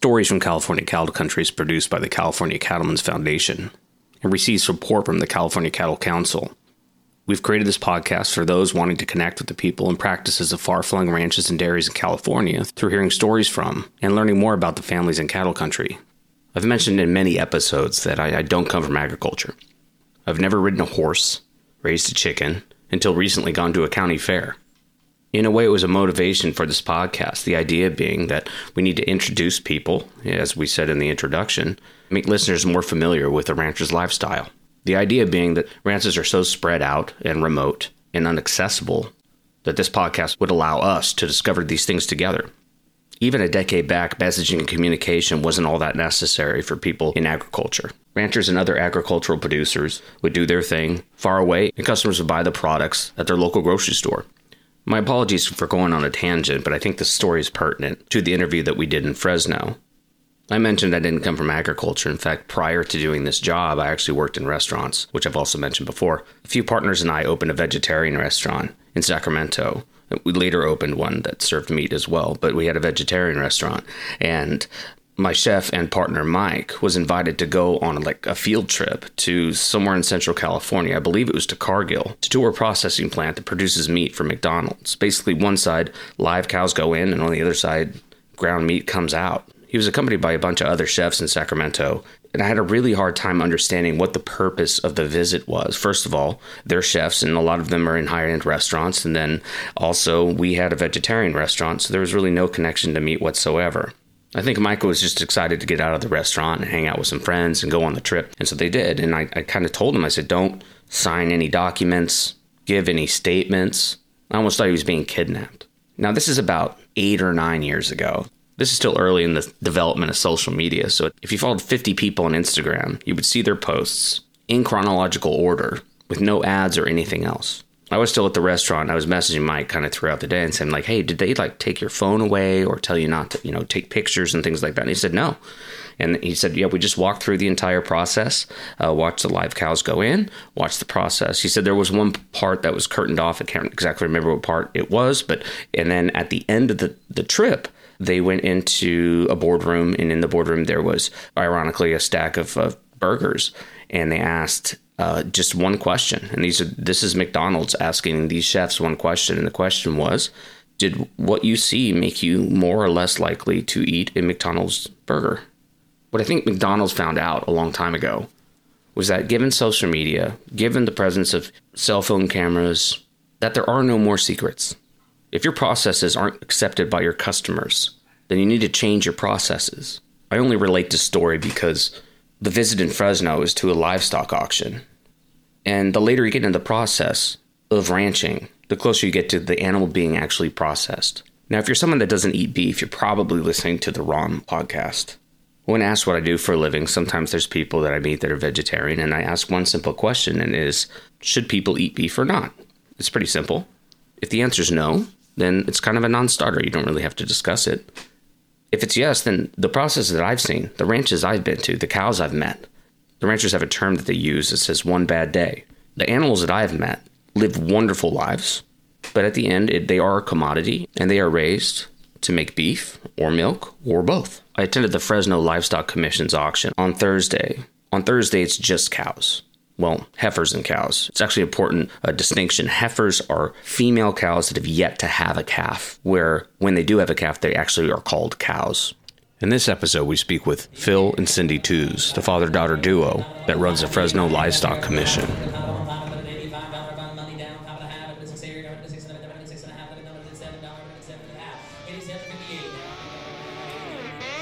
Stories from California Cattle Country is produced by the California Cattlemen's Foundation and receives support from the California Cattle Council. We've created this podcast for those wanting to connect with the people and practices of far flung ranches and dairies in California through hearing stories from and learning more about the families in cattle country. I've mentioned in many episodes that I, I don't come from agriculture. I've never ridden a horse, raised a chicken, until recently gone to a county fair. In a way, it was a motivation for this podcast. The idea being that we need to introduce people, as we said in the introduction, make listeners more familiar with a rancher's lifestyle. The idea being that ranches are so spread out and remote and inaccessible that this podcast would allow us to discover these things together. Even a decade back, messaging and communication wasn't all that necessary for people in agriculture. Ranchers and other agricultural producers would do their thing far away, and customers would buy the products at their local grocery store. My apologies for going on a tangent, but I think the story is pertinent to the interview that we did in Fresno. I mentioned I didn't come from agriculture. In fact, prior to doing this job, I actually worked in restaurants, which I've also mentioned before. A few partners and I opened a vegetarian restaurant in Sacramento. We later opened one that served meat as well, but we had a vegetarian restaurant. And my chef and partner Mike was invited to go on like a field trip to somewhere in Central California. I believe it was to Cargill to tour a processing plant that produces meat for McDonald's. Basically, one side live cows go in, and on the other side, ground meat comes out. He was accompanied by a bunch of other chefs in Sacramento, and I had a really hard time understanding what the purpose of the visit was. First of all, they're chefs, and a lot of them are in higher end restaurants, and then also we had a vegetarian restaurant, so there was really no connection to meat whatsoever. I think Michael was just excited to get out of the restaurant and hang out with some friends and go on the trip. And so they did. And I, I kind of told him, I said, don't sign any documents, give any statements. I almost thought he was being kidnapped. Now, this is about eight or nine years ago. This is still early in the development of social media. So if you followed 50 people on Instagram, you would see their posts in chronological order with no ads or anything else. I was still at the restaurant. I was messaging Mike kind of throughout the day and saying like, "Hey, did they like take your phone away or tell you not to, you know, take pictures and things like that?" And he said, "No." And he said, "Yeah, we just walked through the entire process, uh, watched the live cows go in, watched the process." He said there was one part that was curtained off. I can't exactly remember what part it was, but and then at the end of the the trip, they went into a boardroom, and in the boardroom there was, ironically, a stack of, of burgers, and they asked uh, just one question. And these are this is McDonald's asking these chefs one question, and the question was, did what you see make you more or less likely to eat a McDonald's burger? What I think McDonald's found out a long time ago was that given social media, given the presence of cell phone cameras, that there are no more secrets. If your processes aren't accepted by your customers, then you need to change your processes. I only relate this story because the visit in Fresno is to a livestock auction and the later you get in the process of ranching, the closer you get to the animal being actually processed. Now, if you're someone that doesn't eat beef, you're probably listening to the wrong podcast. When asked what I do for a living, sometimes there's people that I meet that are vegetarian, and I ask one simple question, and is should people eat beef or not? It's pretty simple. If the answer is no, then it's kind of a non starter. You don't really have to discuss it. If it's yes, then the process that I've seen, the ranches I've been to, the cows I've met, the ranchers have a term that they use that says one bad day. The animals that I've met live wonderful lives, but at the end, it, they are a commodity and they are raised to make beef or milk or both. I attended the Fresno Livestock Commission's auction on Thursday. On Thursday, it's just cows. Well, heifers and cows. It's actually important a distinction. Heifers are female cows that have yet to have a calf, where when they do have a calf, they actually are called cows. In this episode, we speak with Phil and Cindy Tews, the father daughter duo that runs the Fresno Livestock Commission.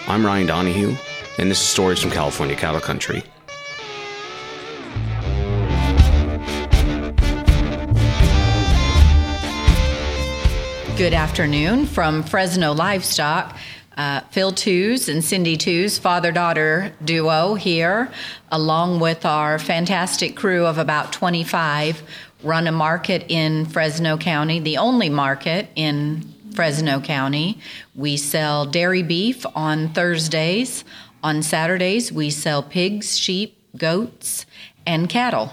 I'm Ryan Donahue, and this is Stories from California Cattle Country. Good afternoon from Fresno Livestock uh, Phil Tews and Cindy Tews, father daughter duo here, along with our fantastic crew of about 25, run a market in Fresno County, the only market in Fresno County. We sell dairy beef on Thursdays. On Saturdays, we sell pigs, sheep, goats, and cattle.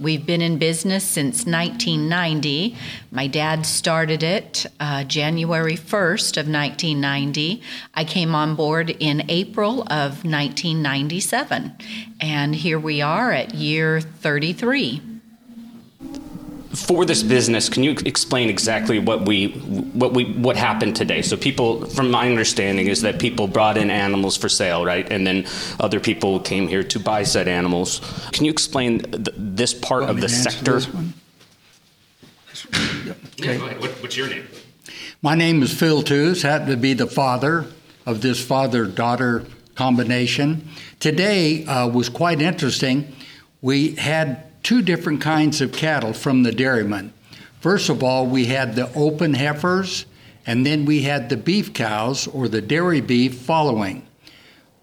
We've been in business since 1990. My dad started it uh, January 1st of 1990. I came on board in April of 1997, and here we are at year 33 for this business, can you explain exactly what we what we what happened today? So people, from my understanding, is that people brought in animals for sale, right, and then other people came here to buy said animals. Can you explain th- this part of the sector? Okay. Yeah, what, what's your name? My name is Phil Tews. Happen to be the father of this father-daughter combination. Today uh, was quite interesting. We had two different kinds of cattle from the dairymen. First of all, we had the open heifers, and then we had the beef cows or the dairy beef following.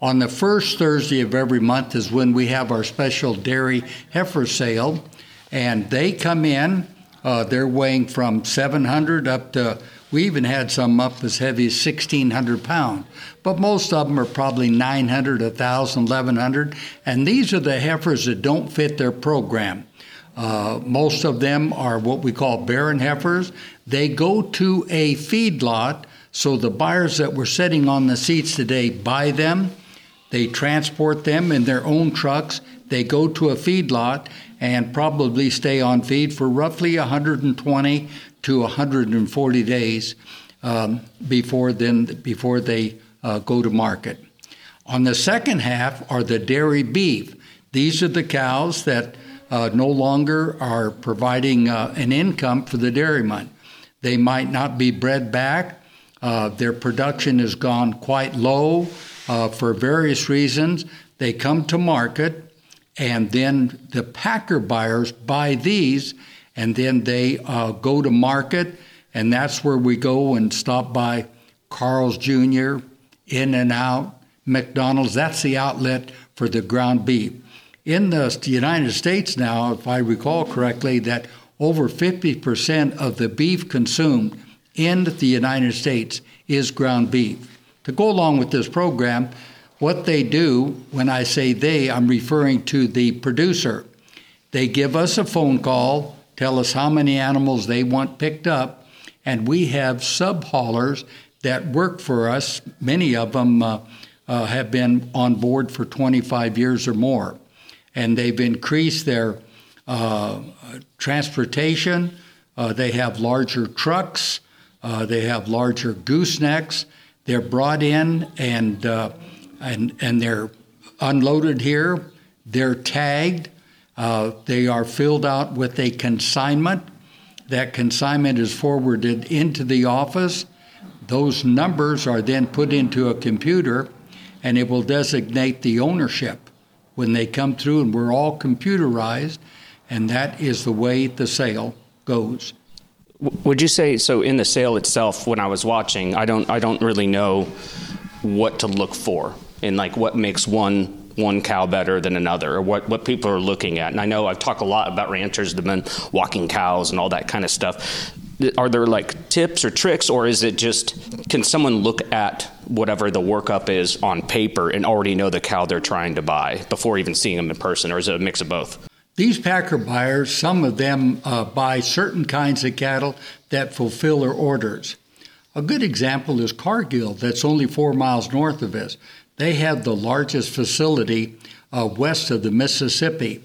On the first Thursday of every month is when we have our special dairy heifer sale, and they come in. Uh, they're weighing from 700 up to we even had some up as heavy as 1,600 pounds, but most of them are probably 900, 1,000, 1,100, and these are the heifers that don't fit their program. Uh, most of them are what we call barren heifers. They go to a feedlot, so the buyers that were sitting on the seats today buy them. They transport them in their own trucks. They go to a feedlot and probably stay on feed for roughly 120 to 140 days um, before then before they uh, go to market. On the second half are the dairy beef. These are the cows that uh, no longer are providing uh, an income for the dairyman. They might not be bred back. Uh, their production has gone quite low uh, for various reasons. They come to market, and then the packer buyers buy these and then they uh, go to market, and that's where we go and stop by Carl's Jr., In and Out, McDonald's. That's the outlet for the ground beef. In the United States now, if I recall correctly, that over 50% of the beef consumed in the United States is ground beef. To go along with this program, what they do, when I say they, I'm referring to the producer. They give us a phone call tell us how many animals they want picked up, and we have sub haulers that work for us. Many of them uh, uh, have been on board for 25 years or more, and they've increased their uh, transportation. Uh, they have larger trucks. Uh, they have larger goosenecks. They're brought in and uh, and and they're unloaded here. They're tagged. Uh, they are filled out with a consignment. That consignment is forwarded into the office. Those numbers are then put into a computer and it will designate the ownership when they come through, and we're all computerized, and that is the way the sale goes. Would you say so? In the sale itself, when I was watching, I don't, I don't really know what to look for and like what makes one one cow better than another or what, what people are looking at. And I know I've talked a lot about ranchers that have been walking cows and all that kind of stuff. Are there like tips or tricks, or is it just can someone look at whatever the workup is on paper and already know the cow they're trying to buy before even seeing them in person, or is it a mix of both? These packer buyers, some of them uh, buy certain kinds of cattle that fulfill their orders. A good example is Cargill, that's only four miles north of us. They have the largest facility uh, west of the Mississippi,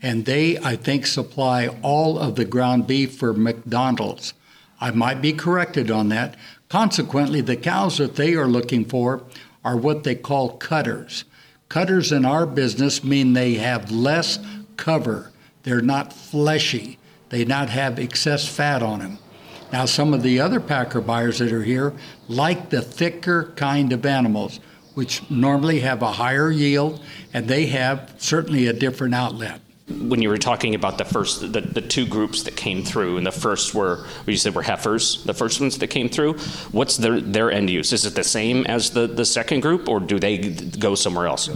and they, I think, supply all of the ground beef for McDonald's. I might be corrected on that. Consequently, the cows that they are looking for are what they call cutters. Cutters in our business mean they have less cover. They're not fleshy. They not have excess fat on them. Now, some of the other packer buyers that are here like the thicker kind of animals which normally have a higher yield, and they have certainly a different outlet. When you were talking about the first, the, the two groups that came through, and the first were, you said were heifers, the first ones that came through, what's their, their end use? Is it the same as the, the second group, or do they go somewhere else?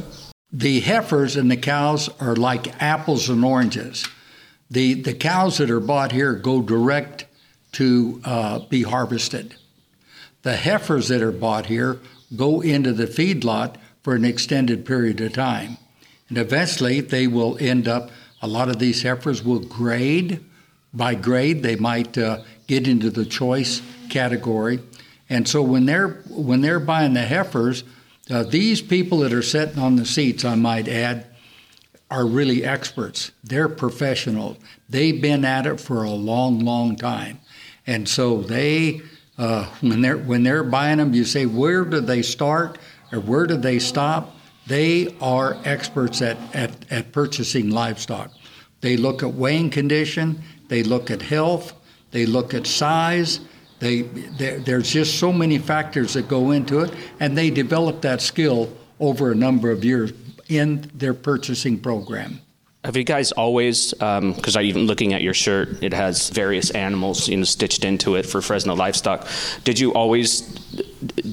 The heifers and the cows are like apples and oranges. The, the cows that are bought here go direct to uh, be harvested. The heifers that are bought here go into the feedlot for an extended period of time. And eventually they will end up A lot of these heifers will grade. By grade, they might uh, get into the choice category. And so when they're when they're buying the heifers, uh, these people that are sitting on the seats, I might add, are really experts. They're professionals. They've been at it for a long, long time, and so they uh, when they're when they're buying them, you say where do they start or where do they stop? They are experts at, at, at purchasing livestock. They look at weighing condition, they look at health, they look at size. They, there's just so many factors that go into it, and they develop that skill over a number of years in their purchasing program. Have you guys always, because um, I even looking at your shirt, it has various animals you know stitched into it for Fresno livestock. Did you always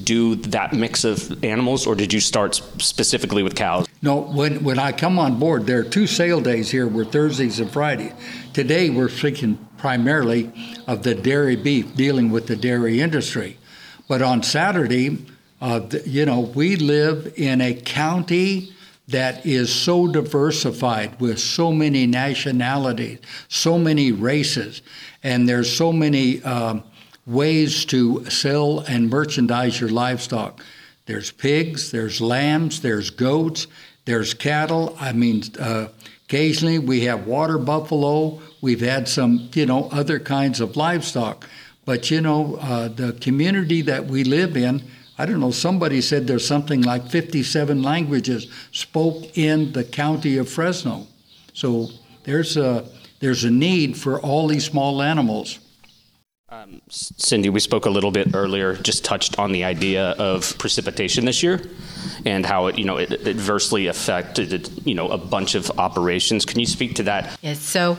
do that mix of animals, or did you start specifically with cows? No, when when I come on board, there are two sale days here. We're Thursdays and Fridays. Today we're speaking primarily of the dairy beef, dealing with the dairy industry. But on Saturday, uh, you know, we live in a county that is so diversified with so many nationalities, so many races, and there's so many um, ways to sell and merchandise your livestock. There's pigs, there's lambs, there's goats, there's cattle. I mean, uh, occasionally we have water buffalo. We've had some, you know, other kinds of livestock. But you know, uh, the community that we live in I don't know, somebody said there's something like 57 languages spoke in the county of Fresno. So there's a, there's a need for all these small animals. Um, Cindy, we spoke a little bit earlier, just touched on the idea of precipitation this year and how it, you know, it adversely affected, you know, a bunch of operations. Can you speak to that? Yes. So,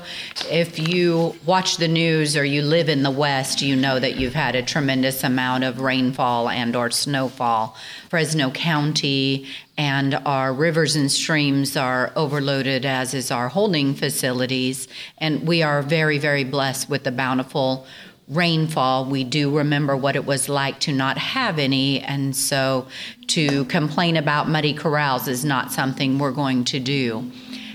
if you watch the news or you live in the West, you know that you've had a tremendous amount of rainfall and/or snowfall. Fresno County and our rivers and streams are overloaded, as is our holding facilities, and we are very, very blessed with the bountiful rainfall, we do remember what it was like to not have any. And so to complain about muddy corrals is not something we're going to do.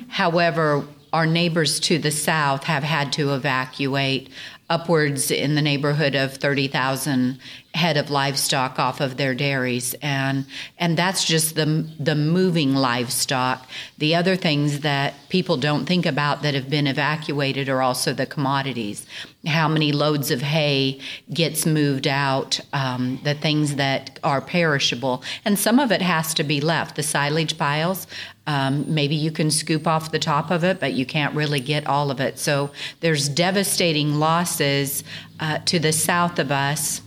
However, our neighbors to the south have had to evacuate upwards in the neighborhood of 30,000 head of livestock off of their dairies and and that's just the the moving livestock the other things that people don't think about that have been evacuated are also the commodities how many loads of hay gets moved out um, the things that are perishable. And some of it has to be left. The silage piles um, maybe you can scoop off the top of it but you can't really get all of it. So there's devastating losses uh, to the south of us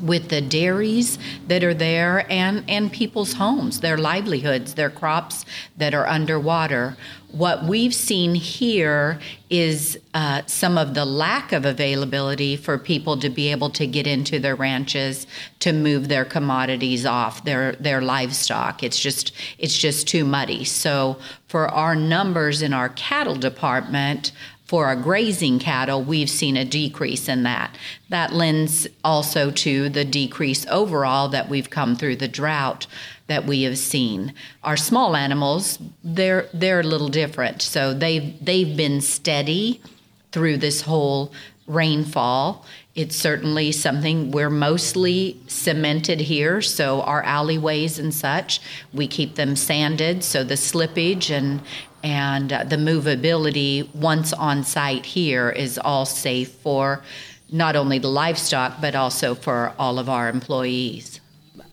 with the dairies that are there and, and people's homes, their livelihoods, their crops that are underwater. What we've seen here is uh, some of the lack of availability for people to be able to get into their ranches to move their commodities off their their livestock. It's just it's just too muddy. So for our numbers in our cattle department, for our grazing cattle, we've seen a decrease in that. That lends also to the decrease overall that we've come through the drought that we have seen. Our small animals, they're they're a little different. So they've they've been steady through this whole rainfall. It's certainly something we're mostly cemented here, so our alleyways and such, we keep them sanded, so the slippage and and uh, the movability once on site here is all safe for not only the livestock but also for all of our employees.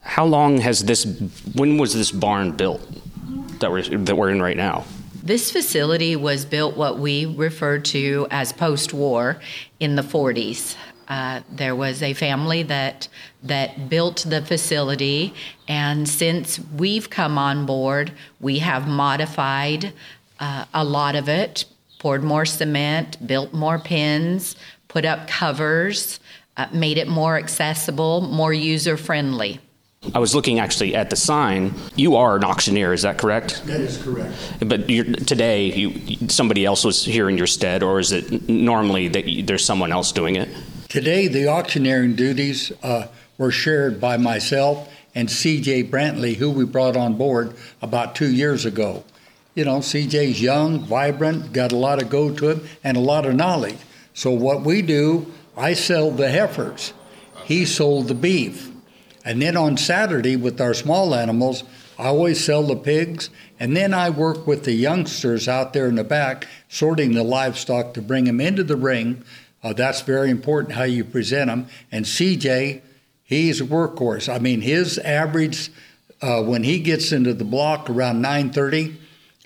How long has this? When was this barn built that we're that we're in right now? This facility was built what we refer to as post-war in the 40s. Uh, there was a family that that built the facility, and since we've come on board, we have modified uh, a lot of it, poured more cement, built more pins, put up covers, uh, made it more accessible, more user friendly. I was looking actually at the sign. You are an auctioneer, is that correct? That is correct. But today, you, somebody else was here in your stead, or is it normally that you, there's someone else doing it? Today, the auctioneering duties uh, were shared by myself and C.J. Brantley, who we brought on board about two years ago. You know, CJ's young, vibrant, got a lot of go to him, and a lot of knowledge. So what we do, I sell the heifers. He sold the beef. And then on Saturday with our small animals, I always sell the pigs, and then I work with the youngsters out there in the back, sorting the livestock to bring them into the ring. Uh, that's very important how you present them. And CJ, he's a workhorse. I mean, his average uh, when he gets into the block around 9:30,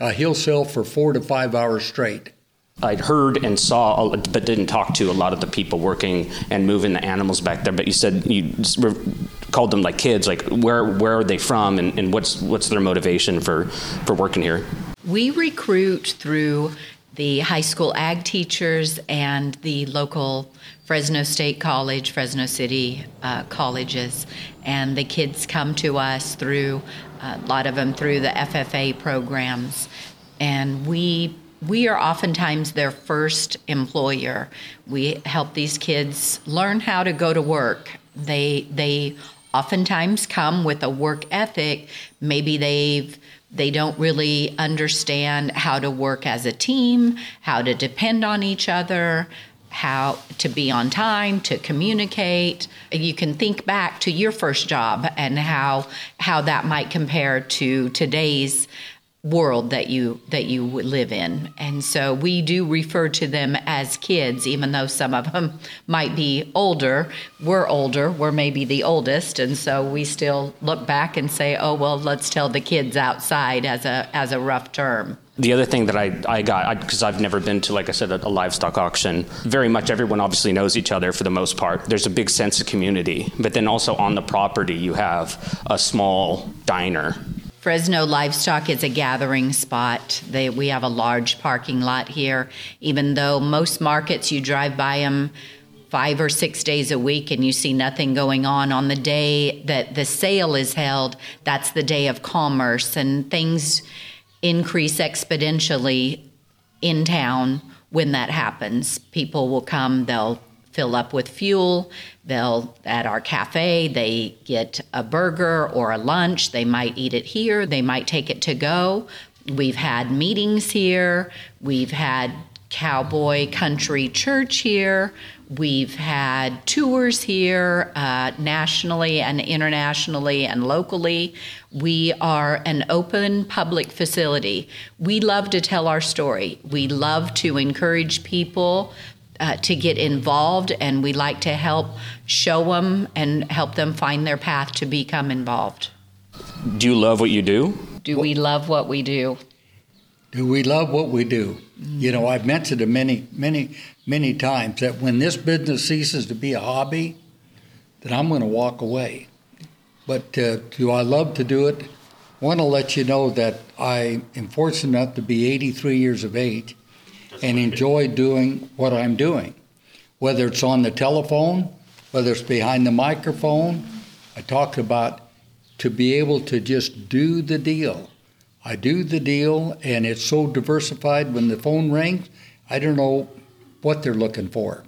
uh, he'll sell for four to five hours straight. I'd heard and saw, but didn't talk to a lot of the people working and moving the animals back there. But you said you called them like kids. Like where where are they from, and, and what's what's their motivation for for working here? We recruit through the high school ag teachers and the local Fresno State College, Fresno City uh, colleges, and the kids come to us through a lot of them through the FFA programs, and we we are oftentimes their first employer. We help these kids learn how to go to work. They they oftentimes come with a work ethic. Maybe they've they don't really understand how to work as a team, how to depend on each other, how to be on time, to communicate. You can think back to your first job and how how that might compare to today's world that you that you live in and so we do refer to them as kids even though some of them might be older we're older we're maybe the oldest and so we still look back and say oh well let's tell the kids outside as a as a rough term the other thing that I, I got, because I've never been to, like I said, a, a, livestock auction, very much everyone obviously knows each other for the most part. There's a big sense of community. But then also on the property, you have a small diner Fresno Livestock is a gathering spot. They, we have a large parking lot here. Even though most markets you drive by them five or six days a week and you see nothing going on, on the day that the sale is held, that's the day of commerce and things increase exponentially in town when that happens. People will come, they'll fill up with fuel. They'll, at our cafe, they get a burger or a lunch. They might eat it here. They might take it to go. We've had meetings here. We've had Cowboy Country Church here. We've had tours here uh, nationally and internationally and locally. We are an open public facility. We love to tell our story. We love to encourage people uh, to get involved, and we like to help show them and help them find their path to become involved. Do you love what you do? Do we love what we do? Do we love what we do? Mm-hmm. You know, I've mentioned it many, many, many times that when this business ceases to be a hobby, that I'm going to walk away. But uh, do I love to do it? I want to let you know that I am fortunate enough to be 83 years of age and enjoy doing what I'm doing, whether it's on the telephone, whether it's behind the microphone. I talk about to be able to just do the deal. I do the deal, and it's so diversified. When the phone rings, I don't know what they're looking for.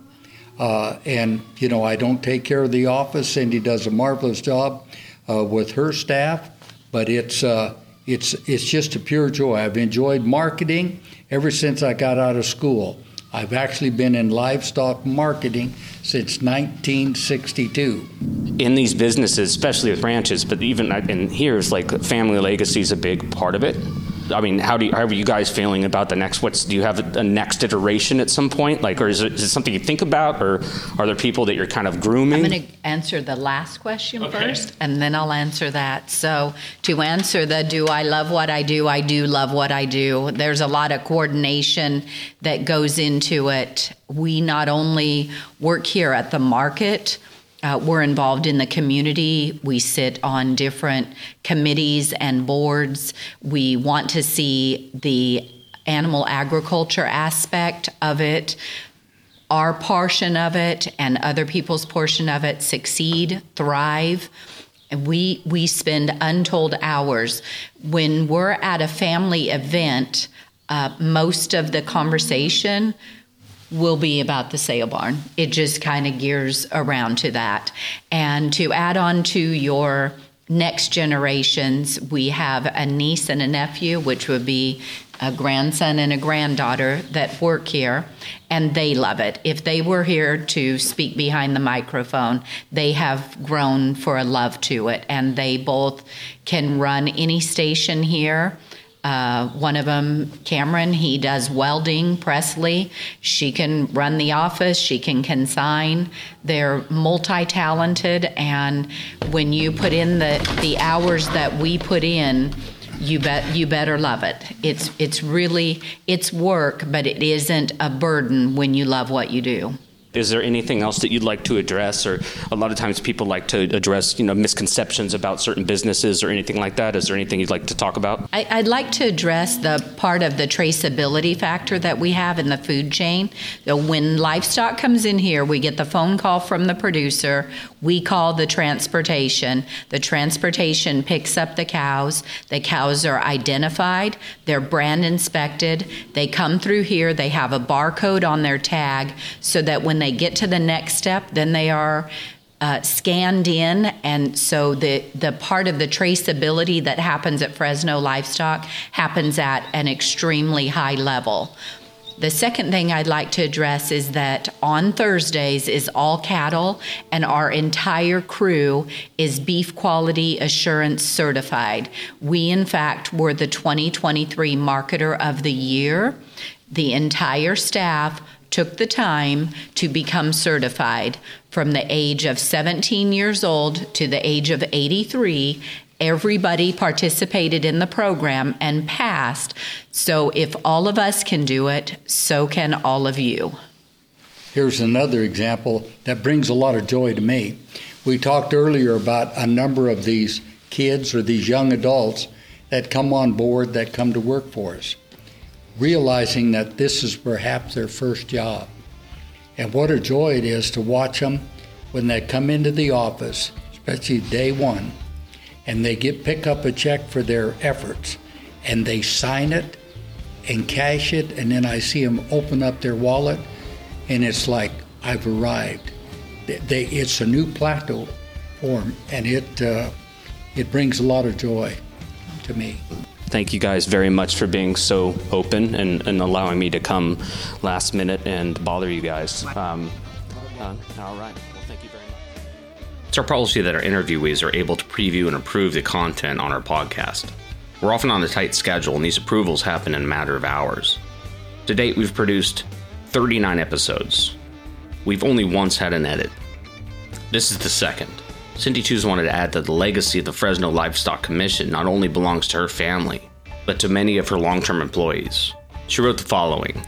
Uh, and, you know, I don't take care of the office. Cindy does a marvelous job uh, with her staff, but it's, uh, it's, it's just a pure joy. I've enjoyed marketing ever since I got out of school. I've actually been in livestock marketing since 1962. In these businesses, especially with ranches, but even in here, it's like family legacy is a big part of it. I mean, how do you, how are you guys feeling about the next? What's do you have a next iteration at some point? Like, or is it, is it something you think about, or are there people that you're kind of grooming? I'm going to answer the last question okay. first, and then I'll answer that. So, to answer the do I love what I do? I do love what I do. There's a lot of coordination that goes into it. We not only work here at the market uh, we're involved in the community. We sit on different committees and boards. We want to see the animal agriculture aspect of it, our portion of it, and other people's portion of it succeed, thrive. And we we spend untold hours when we're at a family event. Uh, most of the conversation will be about the sale barn. It just kind of gears around to that. And to add on to your next generations, we have a niece and a nephew, which would be a grandson and a granddaughter that work here, and they love it. If they were here to speak behind the microphone, they have grown for a love to it, and they both can run any station here. Uh, one of them, Cameron, he does welding. Presley, she can run the office, she can consign. They're multi talented, and when you put in the, the hours that we put in, you bet you better love it. It's it's really it's work, but it isn't a burden when you love what you do. Is there anything else that you'd like to address, or a lot of times people like to address, you know, misconceptions about certain businesses or anything like that? Is there anything you'd like to talk about? I, would like to address the part of the traceability factor that we have in the food chain. When livestock comes in here, we get the phone call from the producer. We call the transportation. The transportation picks up the cows. The cows are identified. They're brand inspected. They come through here. They have a barcode on their tag so that when they they get to the next step, then they are uh, scanned in, and so the the part of the traceability that happens at Fresno Livestock happens at an extremely high level. The second thing I'd like to address is that on Thursdays is all cattle, and our entire crew is beef quality assurance certified. We, in fact, were the 2023 Marketer of the Year. The entire staff took the time to become certified from the age of 17 years old to the age of 83 everybody participated in the program and passed. So if all of us can do it so can all of you. Here's another example that brings a lot of joy to me. We talked earlier about a number of these kids or these young adults that come on board that come to work for us realizing that this is perhaps their first job. And what a joy it is to watch them when they come into the office, especially day one, and they get pick up a check for their efforts, and they sign it and cash it, and then I see them open up their wallet, and it's like I've arrived. They, it's a new plateau form, and it uh, it brings a lot of joy to me thank you guys very much for being so open and, and allowing me to come last minute and bother you guys. Um, uh, all right. Well, thank you very much. It's our policy that our interviewees are able to preview and approve the content on our podcast. We're often on a tight schedule, and these approvals happen in a matter of hours. To date, we've produced 39 episodes. We've only once had an edit. This is the second. Cindy Tews wanted to add that the legacy of the Fresno Livestock Commission not only belongs to her family, but to many of her long term employees. She wrote the following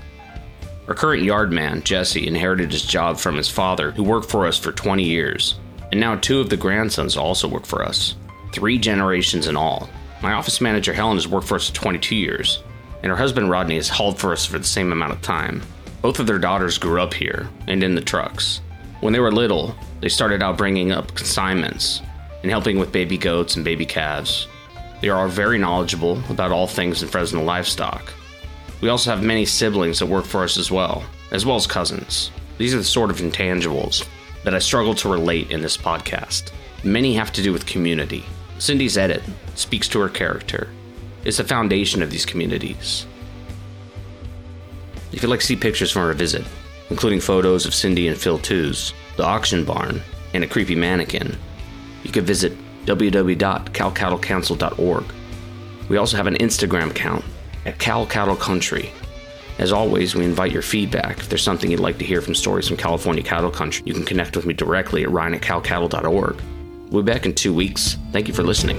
Our current yard man, Jesse, inherited his job from his father, who worked for us for 20 years, and now two of the grandsons also work for us. Three generations in all. My office manager, Helen, has worked for us for 22 years, and her husband, Rodney, has hauled for us for the same amount of time. Both of their daughters grew up here and in the trucks. When they were little, they started out bringing up consignments and helping with baby goats and baby calves. They are very knowledgeable about all things in Fresno livestock. We also have many siblings that work for us as well, as well as cousins. These are the sort of intangibles that I struggle to relate in this podcast. Many have to do with community. Cindy's edit speaks to her character. It's the foundation of these communities. If you'd like to see pictures from our visit, including photos of Cindy and Phil Tews, the auction barn, and a creepy mannequin, you can visit www.calcattlecouncil.org. We also have an Instagram account at Cal Cattle Country. As always, we invite your feedback. If there's something you'd like to hear from stories from California cattle country, you can connect with me directly at ryan at calcattle.org. We'll be back in two weeks. Thank you for listening.